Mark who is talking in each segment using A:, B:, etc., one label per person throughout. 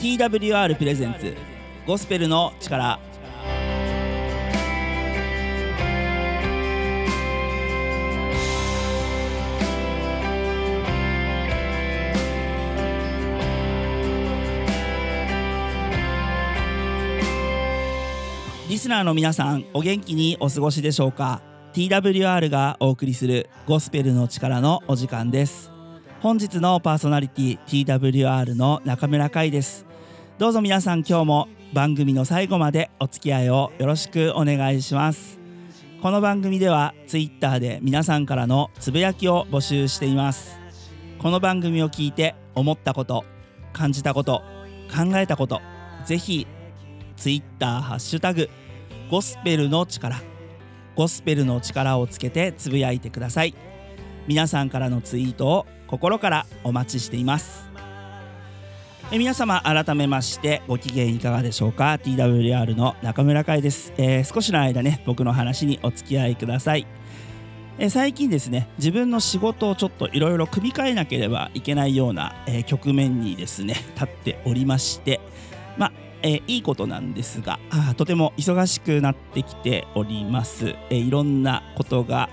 A: TWR プレゼンツゴスペルの力。リスナーの皆さんお元気にお過ごしでしょうか？TWR がお送りするゴスペルの力のお時間です。本日のパーソナリティ TWR の中村海です。どうぞ皆さん今日も番組の最後までお付き合いをよろしくお願いします。この番組では Twitter で皆さんからのつぶやきを募集しています。この番組を聞いて思ったこと感じたこと考えたことぜひ Twitter ハッシュタグゴスペルの力ゴスペルの力をつけてつぶやいてください。皆さんからのツイートを心からお待ちしています。え皆様改めましてご機嫌いかがでしょうか？TWR の中村海です、えー、少しの間ね僕の話にお付き合いください。え最近ですね自分の仕事をちょっといろいろ組み替えなければいけないような、えー、局面にですね立っておりましてまあえー、いいことなんですがとても忙しくなってきております、えー、いろんなことが、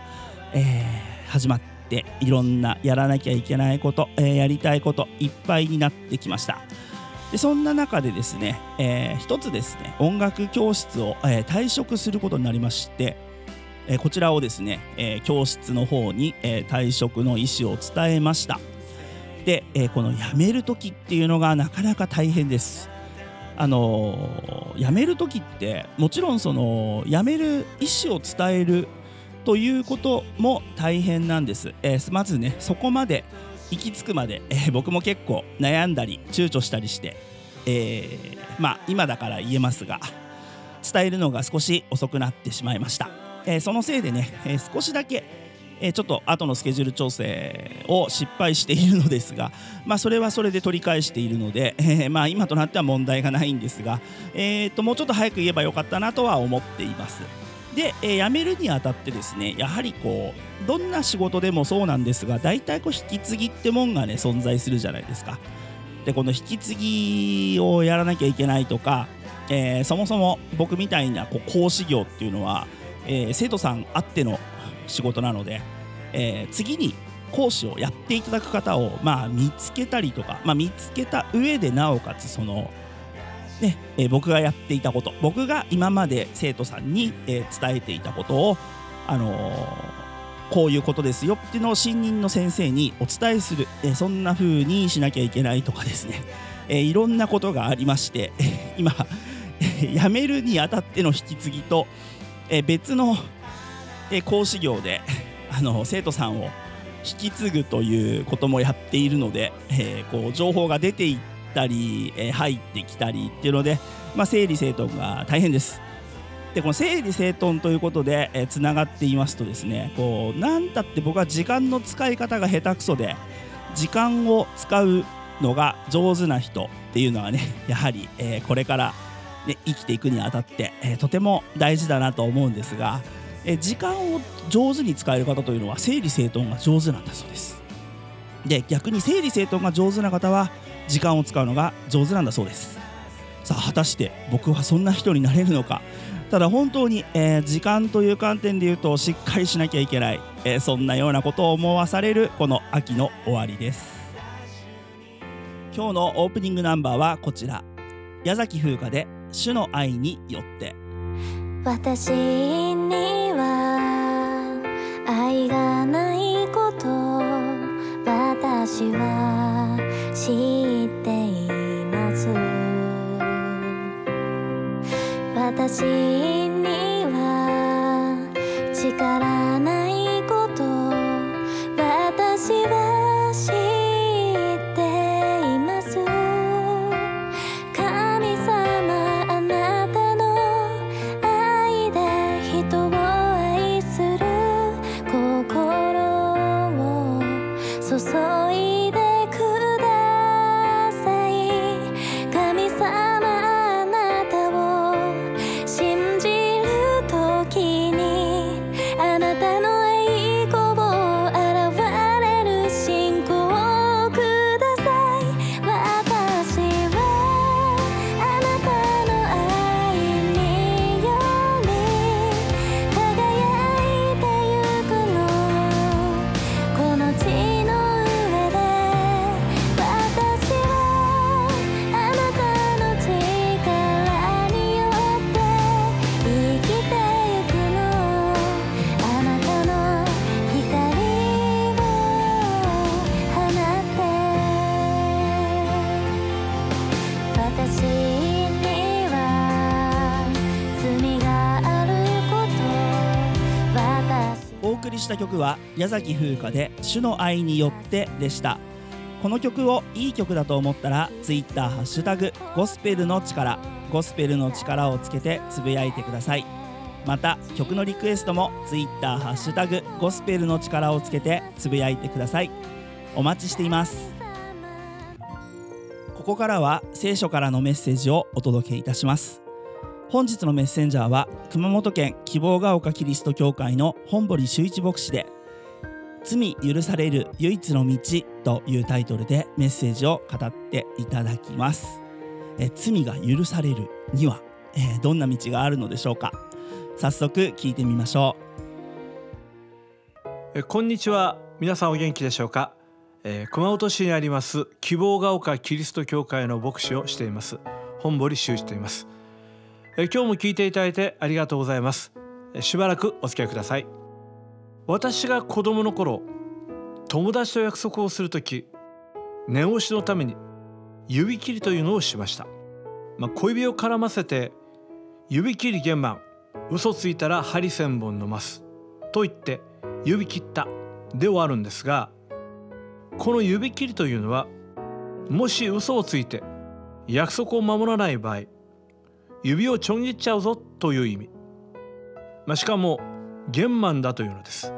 A: えー、始まっていろんなやらなきゃいけないこと、えやりたいこといっぱいになってきました。でそんな中でですね、えー、一つですね音楽教室を、え退職することになりましてえこちらをですね、え教室の方に、え退職の意思を伝えました。で、えこの辞める時っていうのがなかなか大変です。あの辞める時ってもちろんその辞める意思を伝えるということも大変なんです、えー、まずねそこまで行き着くまで、えー、僕も結構悩んだり躊躇したりして、えー、まあ今だから言えますが伝えるのが少し遅くなってしまいました、えそのせいでね、え少しだけえちょっと後のスケジュール調整を失敗しているのですが、まあ、それはそれで取り返しているので、え、まあ今となっては問題がないんですが、えー、ともうちょっと早く言えばよかったなとは思っています。で、えー、辞めるにあたってですねやはりこうどんな仕事でもそうなんですが大体こう引き継ぎってもんがね存在するじゃないですか。でこの引き継ぎをやらなきゃいけないとか、えー、そもそも僕みたいなこう講師業っていうのは、えー、生徒さんあっての仕事なので、え、次に講師をやっていただく方を、まあ、見つけたりとか、まあ、見つけた上でなおかつその、ねえー、僕がやっていたこと僕が今まで生徒さんに、えー、伝えていたことを、あのー、こういうことですよっていうのを新任の先生にお伝えする、えー、そんな風にしなきゃいけないとかですね、えー、いろんなことがありまして 今 辞めるにあたっての引き継ぎと、えー、別の、えー、講師業であの生徒さんを引き継ぐということもやっているので、えー、こう情報が出ていってたり、えー、入ってきたりっていうので、まあ、整理整頓が大変です。でこの整理整頓ということでつな、えー、がっていますとですねこう何たって僕は時間の使い方が下手くそで時間を使うのが上手な人っていうのはね やはり、えー、これから、ね、生きていくにあたって、えー、とても大事だなと思うんですがえ時間を上手に使える方というのは整理整頓が上手なんだそうですで逆に整理整頓が上手な方は時間を使うのが上手なんだそうです。さあ果たして僕はそんな人になれるのか？ただ本当に、えー、時間という観点で言うとしっかりしなきゃいけない、えー、そんなようなことを思わされるこの秋の終わりです。今日のオープニングナンバーはこちら。矢崎風花で「主の愛によって」
B: 私には愛がないこと私は知っています。私
A: した曲は矢崎風花で主の愛によってでした。この曲をいい曲だと思ったら Twitter ハッシュタグゴスペルの力ゴスペルの力をつけてつぶやいてください。また曲のリクエストも Twitter ハッシュタグゴスペルの力をつけてつぶやいてください。お待ちしています。ここからは聖書からのメッセージをお届けいたします。本日のメッセンジャーは熊本県希望が丘キリスト教会の本堀修一牧師で罪許される唯一の道というタイトルでメッセージを語っていただきます。え罪が許されるには、えーどんな道があるのでしょうか。早速聞いてみましょう。
C: えこんにちは。皆さんお元気でしょうか、えー熊本市にあります希望が丘キリスト教会の牧師をしています。本堀修一と言います、え今日も聞いていただいてありがとうございます、えしばらくお付き合いください。私が子供の頃友達と約束をするとき念押しのために指切りというのをしました、まあ、小指を絡ませて指切り玄満嘘ついたら針千本飲ます。と言って指切った。で終わるんですがこの指切りというのはもし嘘をついて約束を守らない場合指をちょん切っちゃうぞという意味、まあ、しかも玄満だというのです。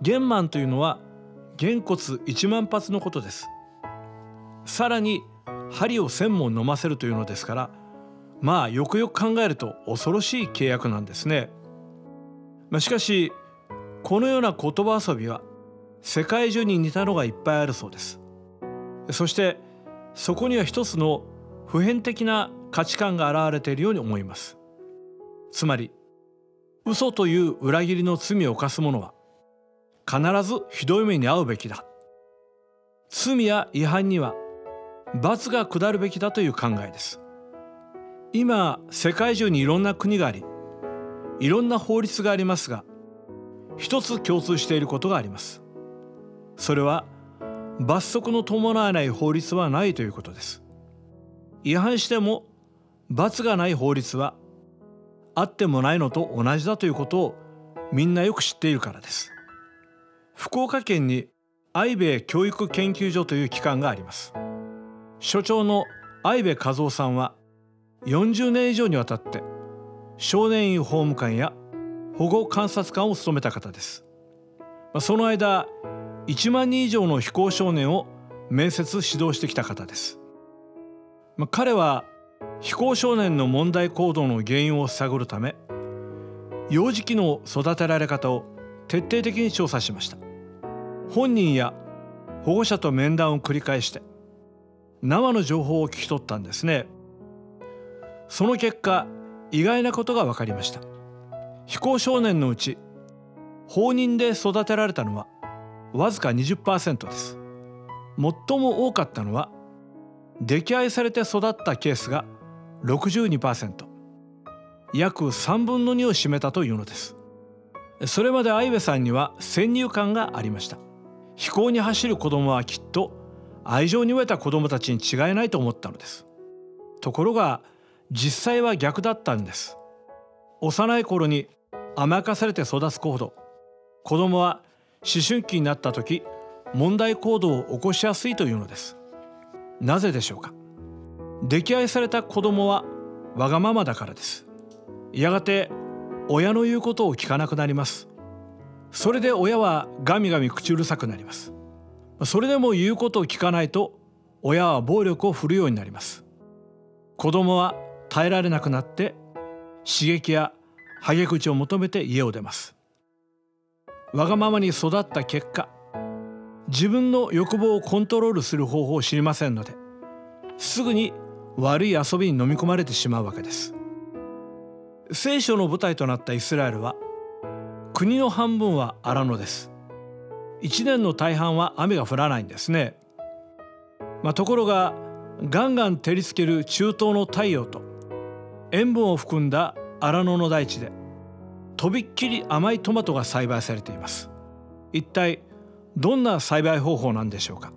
C: 玄満というのは玄骨1万発のことです。さらに針を1000本飲ませるというのですからまあよくよく考えると恐ろしい契約なんですね、まあ、しかしこのような言葉遊びは世界中に似たのがいっぱいあるそうです。そしてそこには一つの普遍的な価値観が現れているように思います。つまり嘘という裏切りの罪を犯す者は必ずひどい目に遭うべきだ。罪や違反には罰が下るべきだという考えです。今世界中にいろんな国がありいろんな法律がありますが一つ共通していることがあります。それは罰則の伴わない法律はないということです。違反しても罰がない法律はあってもないのと同じだということをみんなよく知っているからです。福岡県に愛兵衛教育研究所という機関があります。所長の愛兵衛和夫さんは40年以上にわたって少年院法務官や保護観察官を務めた方です。その間1万人以上の非行少年を面接指導してきた方です。彼は非行少年の問題行動の原因を探るため幼児期の育てられ方を徹底的に調査しました。本人や保護者と面談を繰り返して生の情報を聞き取ったんですね。その結果意外なことが分かりました。非行少年のうち放任で育てられたのはわずか20%です。最も多かったのは溺愛されて育ったケースが62%約3分の2を占めたというのです。それまで相部さんには先入観がありました。飛行に走る子供はきっと愛情に飢えた子供たちに違いないと思ったのです。ところが実際は逆だったんです。幼い頃に甘やかされて育つ子ほど子供は思春期になった時問題行動を起こしやすいというのです。なぜでしょうか？溺愛された子供はわがままだからです。やがて親の言うことを聞かなくなります。それで親はガミガミ口うるさくなります。それでも言うことを聞かないと親は暴力を振るようになります。子供は耐えられなくなって刺激や励口を求めて家を出ます。わがままに育った結果自分の欲望をコントロールする方法を知りませんのですぐに悪い遊びに飲み込まれてしまうわけです。聖書の舞台となったイスラエルは国の半分は荒野です。一年の大半は雨が降らないんですね、まあ、ところがガンガン照りつける中東の太陽と塩分を含んだ荒野の大地でとびっきり甘いトマトが栽培されています。一体どんな栽培方法なんでしょうか。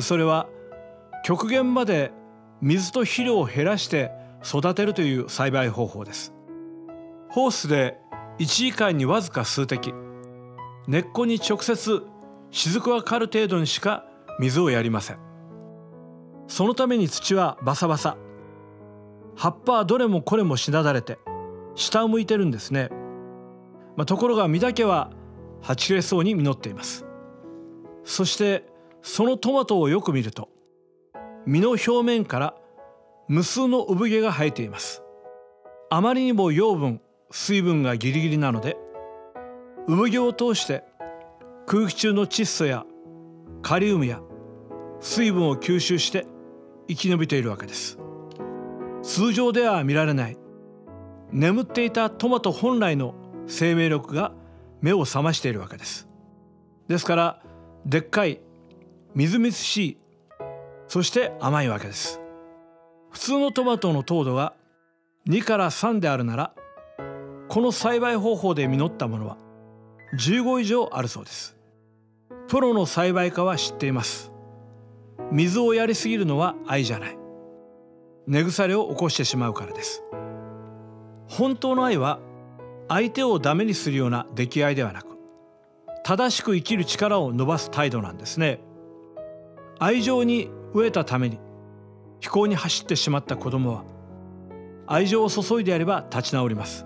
C: それは極限まで水と肥料を減らして育てるという栽培方法です。ホースで1時間にわずか数滴。根っこに直接雫がかかる程度にしか水をやりません。そのために土はバサバサ。葉っぱはどれもこれもしなだれて下を向いてるんですね、まあ、ところが実だけははち切れそうに実っています。そしてそのトマトをよく見ると実の表面から無数の産毛が生えています。あまりにも養分水分がギリギリなので産毛を通して空気中の窒素やカリウムや水分を吸収して生き延びているわけです。通常では見られない眠っていたトマト本来の生命力が目を覚ましているわけです。ですからでっかいみずみずしいそして甘いわけです。普通のトマトの糖度が2から3であるならこの栽培方法で実ったものは15以上あるそうです。プロの栽培家は知っています。水をやりすぎるのは愛じゃない。根腐れを起こしてしまうからです。本当の愛は相手をダメにするような出来合いではなく正しく生きる力を伸ばす態度なんですね。愛情に飢えたために飛行に走ってしまった子供は愛情を注いでやれば立ち直ります。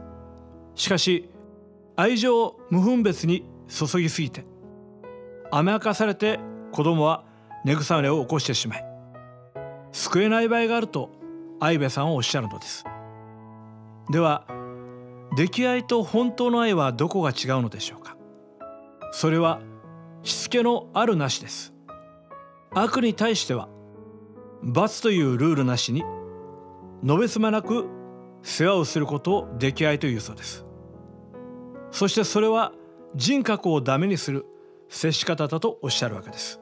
C: しかし愛情を無分別に注ぎすぎて甘やかされて子供は根腐れを起こしてしまい救えない場合があると愛部さんはおっしゃるのです。では出来合いと本当の愛はどこが違うのでしょうか。それはしつけのあるなしです。悪に対しては罰というルールなしにのべつまなく世話をすることを出来合いというそうです。そしてそれは人格をダメにする接し方だとおっしゃるわけです。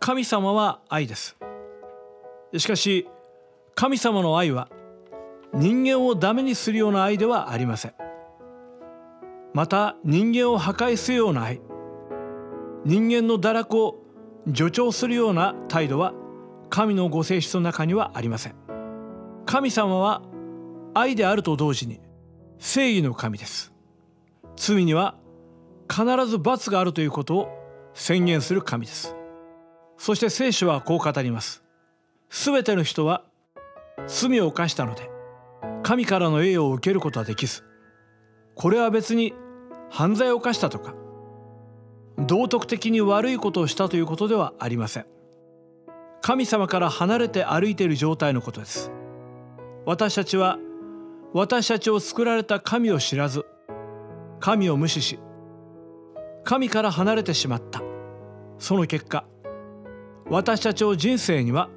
C: 神様は愛です。しかし神様の愛は人間をダメにするような愛ではありません。また人間を破壊するような愛人間の堕落を助長するような態度は神のご性質の中にはありません。神様は愛であると同時に正義の神です。罪には必ず罰があるということを宣言する神です。そして聖書はこう語ります。すべての人は罪を犯したので神からの栄誉を受けることはできずこれは別に犯罪を犯したとか道徳的に悪いことをしたということではありません。神様から離れて歩いている状態のことです。私たちは私たちを作られた神を知らず神を無視し神から離れてしまった。その結果私たちの人生には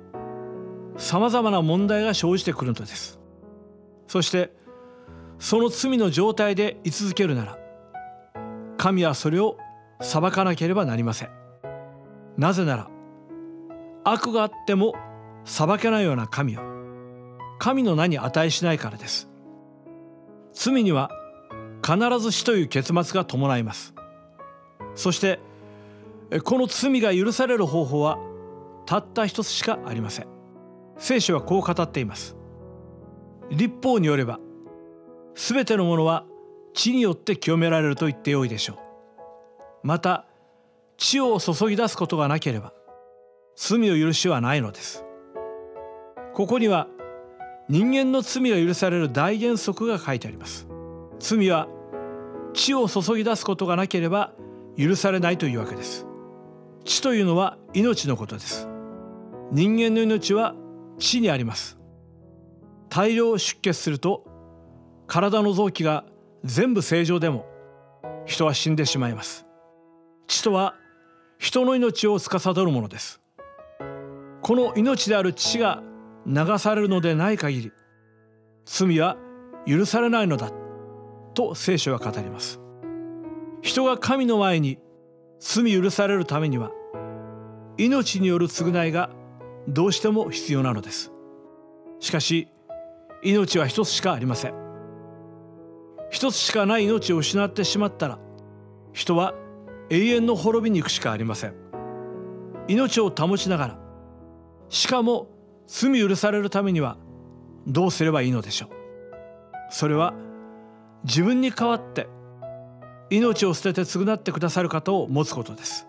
C: さまざまな問題が生じてくるのです。そしてその罪の状態で居続けるなら神はそれを裁かなければなりません。なぜなら悪があっても裁けないような神は神の名に値しないからです。罪には必ず死という結末が伴います。そしてこの罪が許される方法はたった一つしかありません。聖書はこう語っています。立法によれば全てのものは地によって清められると言ってよいでしょう。また血を注ぎ出すことがなければ罪を許しはないのです。ここには人間の罪が許される大原則が書いてあります。罪は血を注ぎ出すことがなければ許されないというわけです。血というのは命のことです。人間の命は血にあります。大量出血すると体の臓器が全部正常でも人は死んでしまいます。血とは人の命を司るものです。この命である血が流されるのでない限り罪は許されないのだと聖書は語ります。人が神の前に罪許されるためには命による償いがどうしても必要なのです。しかし命は一つしかありません。一つしかない命を失ってしまったら人は永遠の滅びに行くしかありません。命を保ちながらしかも罪許されるためにはどうすればいいのでしょう？それは自分に代わって命を捨てて償ってくださる方を持つことです。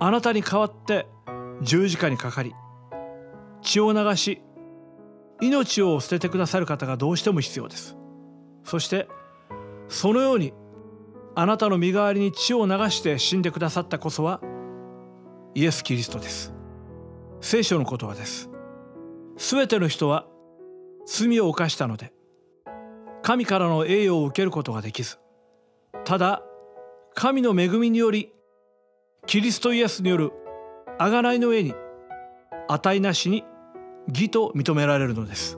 C: あなたに代わって十字架にかかり血を流し命を捨ててくださる方がどうしても必要です。そしてそのようにあなたの身代わりに血を流して死んでくださったこそはイエス・キリストです。聖書の言葉です。すべての人は罪を犯したので神からの栄誉を受けることができずただ神の恵みによりキリストイエスによる贖いの上に値なしに義と認められるのです。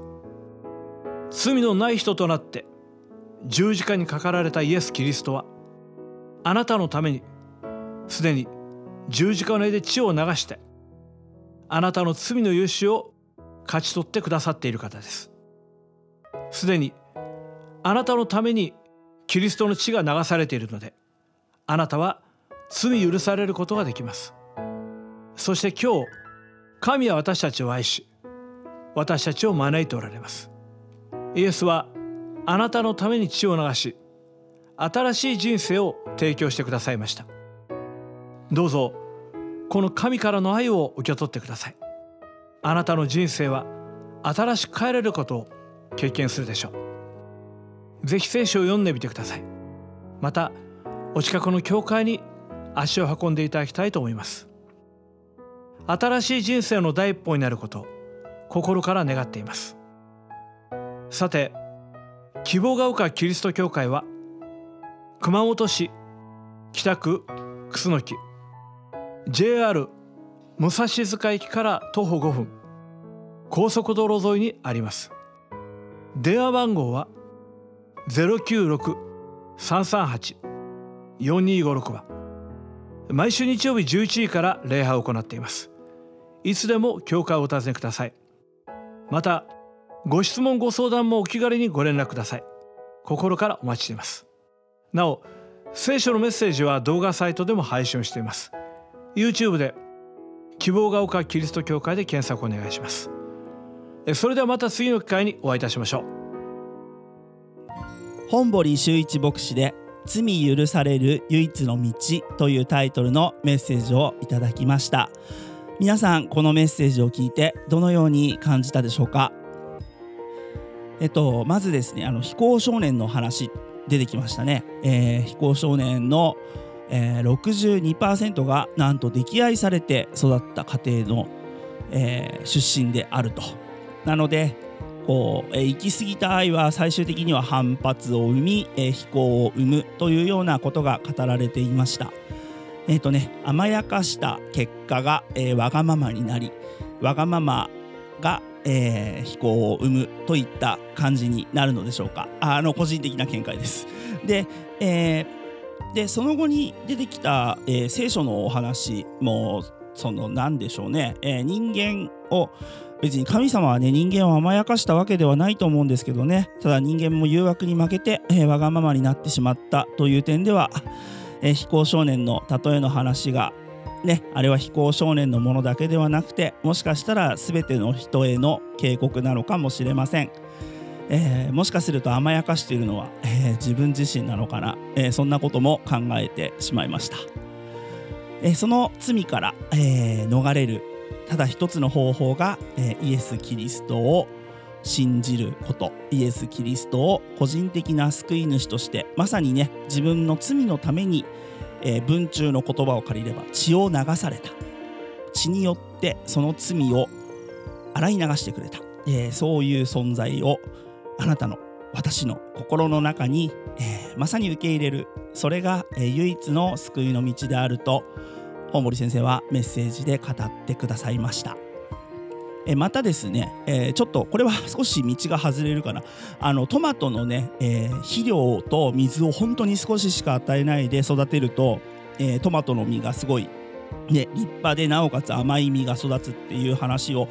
C: 罪のない人となって十字架にかかられたイエス・キリストはあなたのためにすでに十字架の上で血を流してあなたの罪の許しを勝ち取ってくださっている方です。すでにあなたのためにキリストの血が流されているのであなたは罪許されることができます。そして今日神は私たちを愛し私たちを招いておられます。イエスはあなたのために血を流し新しい人生を提供してくださいました。どうぞこの神からの愛を受け取ってください。あなたの人生は新しく変えられることを経験するでしょう。ぜひ聖書を読んでみてください。またお近くの教会に足を運んでいただきたいと思います。新しい人生の第一歩になることを心から願っています。さて希望が丘キリスト教会は熊本市北区楠木 JR 武蔵塚駅から徒歩5分高速道路沿いにあります。電話番号は096-338-4256番。毎週日曜日11時から礼拝を行っています。いつでも教会をお尋ねください。またご質問ご相談もお気軽にご連絡ください。心からお待ちしています。なお聖書のメッセージは動画サイトでも配信しています。YouTube で希望が丘キリスト教会で検索お願いします。それではまた次の機会にお会いいたしましょう。
A: 本堀修一牧師で罪許される唯一の道というタイトルのメッセージをいただきました。皆さんこのメッセージを聞いてどのように感じたでしょうか？えっとまずですねあの非行少年の話出てきましたね、えー、非行少年の、えー、62%がなんと溺愛されて育った家庭の、えー、出身であると。なのでこう、えー、行き過ぎた愛は最終的には反発を生み、えー、非行を生むというようなことが語られていました。えっ、ー、とね甘やかした結果が、えー、わがままになりわがままがえー、飛行を生むといった感じになるのでしょうか。あの個人的な見解です。で,、えー、でその後に出てきた、えー、聖書のお話もその何でしょうね、えー、人間を別に神様はね人間を甘やかしたわけではないと思うんですけどね。ただ人間も誘惑に負けて、えー、わがままになってしまったという点では、えー、非行少年の例えの話がね、あれは非行少年のものだけではなくてもしかしたら全ての人への警告なのかもしれません、えー、もしかすると甘やかしているのは、えー、自分自身なのかな、えー、そんなことも考えてしまいました、えその罪から、え逃れるただ一つの方法が、えイエス・キリストを信じること。イエス・キリストを個人的な救い主としてまさにね自分の罪のためにえ、文中の言葉を借りれば血を流された。血によってその罪を洗い流してくれた、え、そういう存在をあなたの私の心の中に、えー、まさに受け入れるそれが、えー、唯一の救いの道であると本森先生はメッセージで語ってくださいました。えまたですね、えー、ちょっとこれは少し道が外れるかなあのトマトのね、えー、肥料と水を本当に少ししか与えないで育てると、え、トマトの実がすごい、ね、立派でなおかつ甘い実が育つっていう話を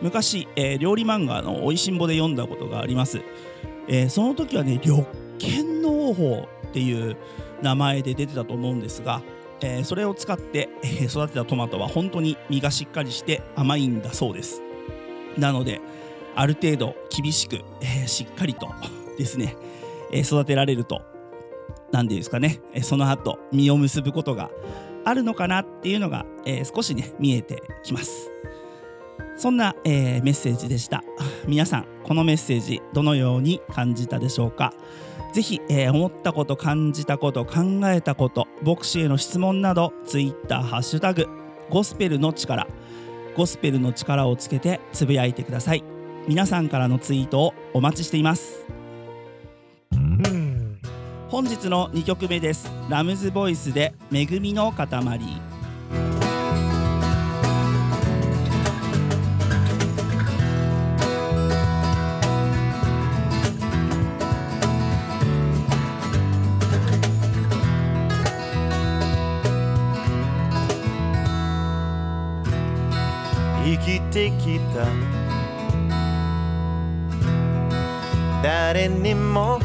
A: 昔、え料理漫画の「おいしんぼ」で読んだことがあります、えその時はね緑犬の王法っていう名前で出てたと思うんですがえー、それを使って、え、育てたトマトは本当に実がしっかりして甘いんだそうです。なのである程度厳しく、え、しっかりと ですね、え、育てられると何て言うんですかねえその後実を結ぶことがあるのかなっていうのが、えー少しね見えてきます。そんな、えーメッセージでした。皆さんこのメッセージどのように感じたでしょうか？ぜひ、えー思ったこと感じたこと考えたこと牧師への質問などツイッターハッシュタグゴスペルの力ゴスペルの力をつけてつぶやいてください。皆さんからのツイートをお待ちしています。本日の2曲目です。ラムズボイスで恵みの塊。
D: 生きてきた。誰にも。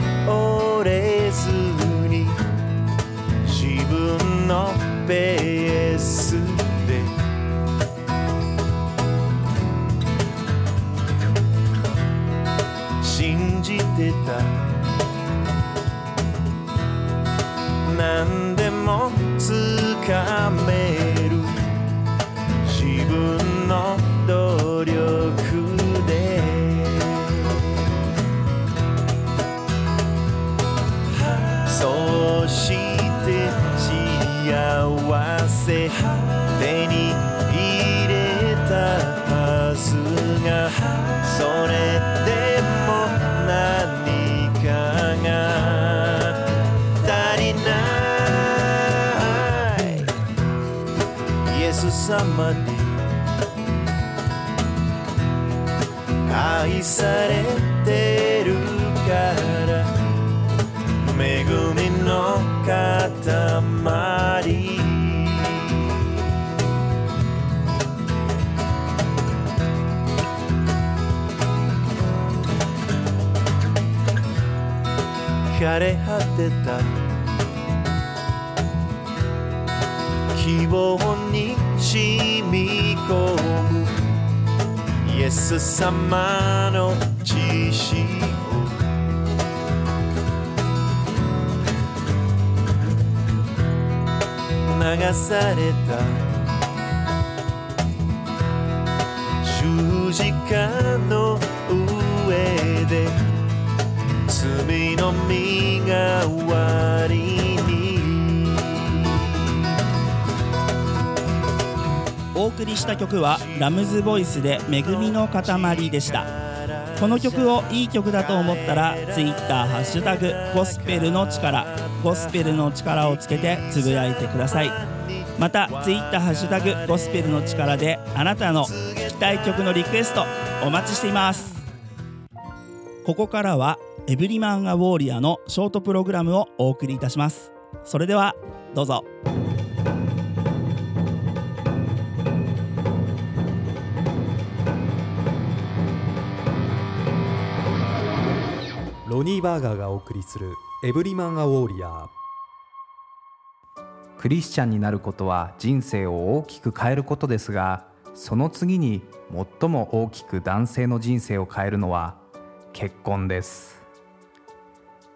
D: 何でもつかめされてるから。恵みの塊。枯れ果てた。希望に染み込む。イエス様の知識を流された。十字架の上で罪の身代わり
A: お送りした曲はラムズボイスで恵みの塊でした。この曲をいい曲だと思ったら Twitter ハッシュタグゴスペルの力ゴスペルの力をつけてつぶやいてください。また Twitter ハッシュタグゴスペルの力であなたの聴きたい曲のリクエストお待ちしています。ここからはエブリマン・ア・ウォーリアのショートプログラムをお送りいたします。それではどうぞ。
E: ロニー・バーガーがお送りする「エブリマン・ア・ウォーリアー」
F: クリスチャンになることは人生を大きく変えることですがその次に最も大きく男性の人生を変えるのは結婚です。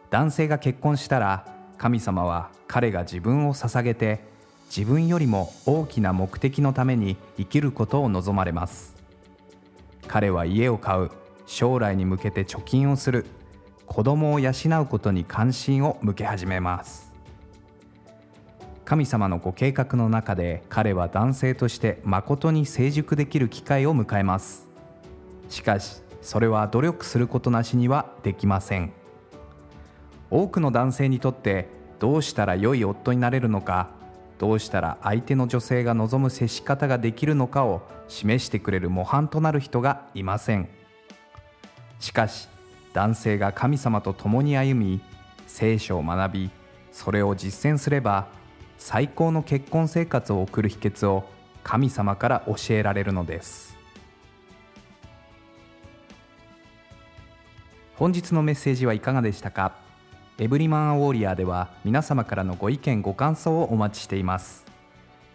F: 男性が結婚したら神様は彼が自分を捧げて自分よりも大きな目的のために生きることを望まれます。彼は家を買う将来に向けて貯金をする子供を養うことに関心を向け始めます。神様のご計画の中で彼は男性として誠に成熟できる機会を迎えます。しかしそれは努力することなしにはできません。多くの男性にとってどうしたら良い夫になれるのかどうしたら相手の女性が望む接し方ができるのかを示してくれる模範となる人がいません。しかし男性が神様と共に歩み聖書を学びそれを実践すれば最高の結婚生活を送る秘訣を神様から教えられるのです。本日のメッセージはいかがでしたか？エブリマンウォーリアーでは皆様からのご意見ご感想をお待ちしています。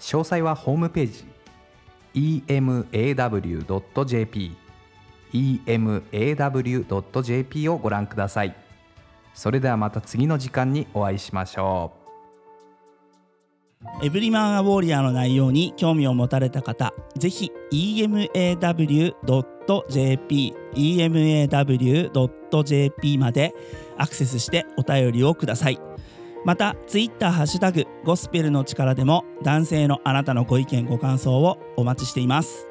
F: 詳細はホームページ emaw.jp emaw.jp をご覧ください。それではまた次の時間にお会いしましょう。
A: エブリマン・ア・ウォーリアーの内容に興味を持たれた方ぜひ emaw.jp emaw.jp までアクセスしてお便りをください。またツイッターハッシュタグゴスペルの力でも男性のあなたのご意見ご感想をお待ちしています。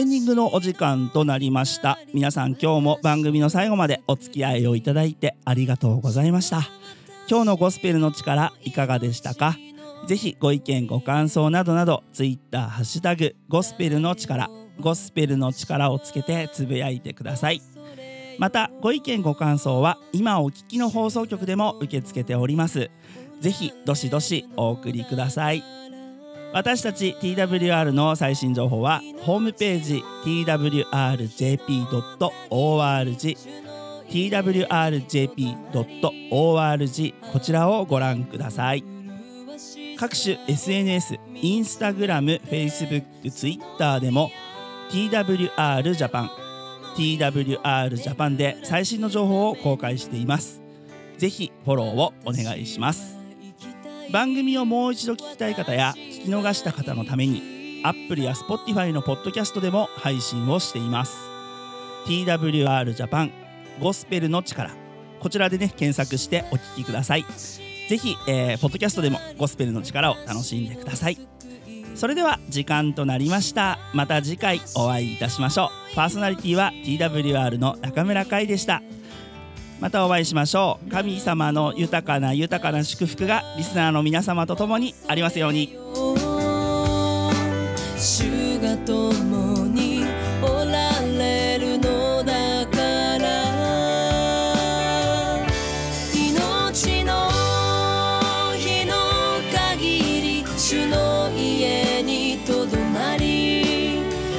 A: エンディングのお時間となりました。皆さん今日も番組の最後までお付き合いをいただいてありがとうございました。今日のゴスペルの力いかがでしたか？ぜひご意見ご感想などなどツイッターハッシュタグゴスペルの力ゴスペルの力をつけてつぶやいてください。またご意見ご感想は今お聞きの放送局でも受け付けております。ぜひどしどしお送りください。私たち TWR の最新情報はホームページ twrjp.org twrjp.org こちらをご覧ください。各種 SNS インスタグラム、Facebook、Twitter でも TWR ジャパン TWR ジャパンで最新の情報を公開しています。ぜひフォローをお願いします。番組をもう一度聞きたい方や聞き逃した方のために Apple や Spotify のポッドキャストでも配信をしています。TWR ジャパンゴスペルの力。こちらでね検索してお聞きください。ぜひ、えー、ポッドキャストでもゴスペルの力を楽しんでください。それでは時間となりました。また次回お会いいたしましょう。パーソナリティは TWR の中村海でした。またお会いしましょう。神様の豊かな豊かな祝福がリスナーの皆様と共にありますように。
G: 主が共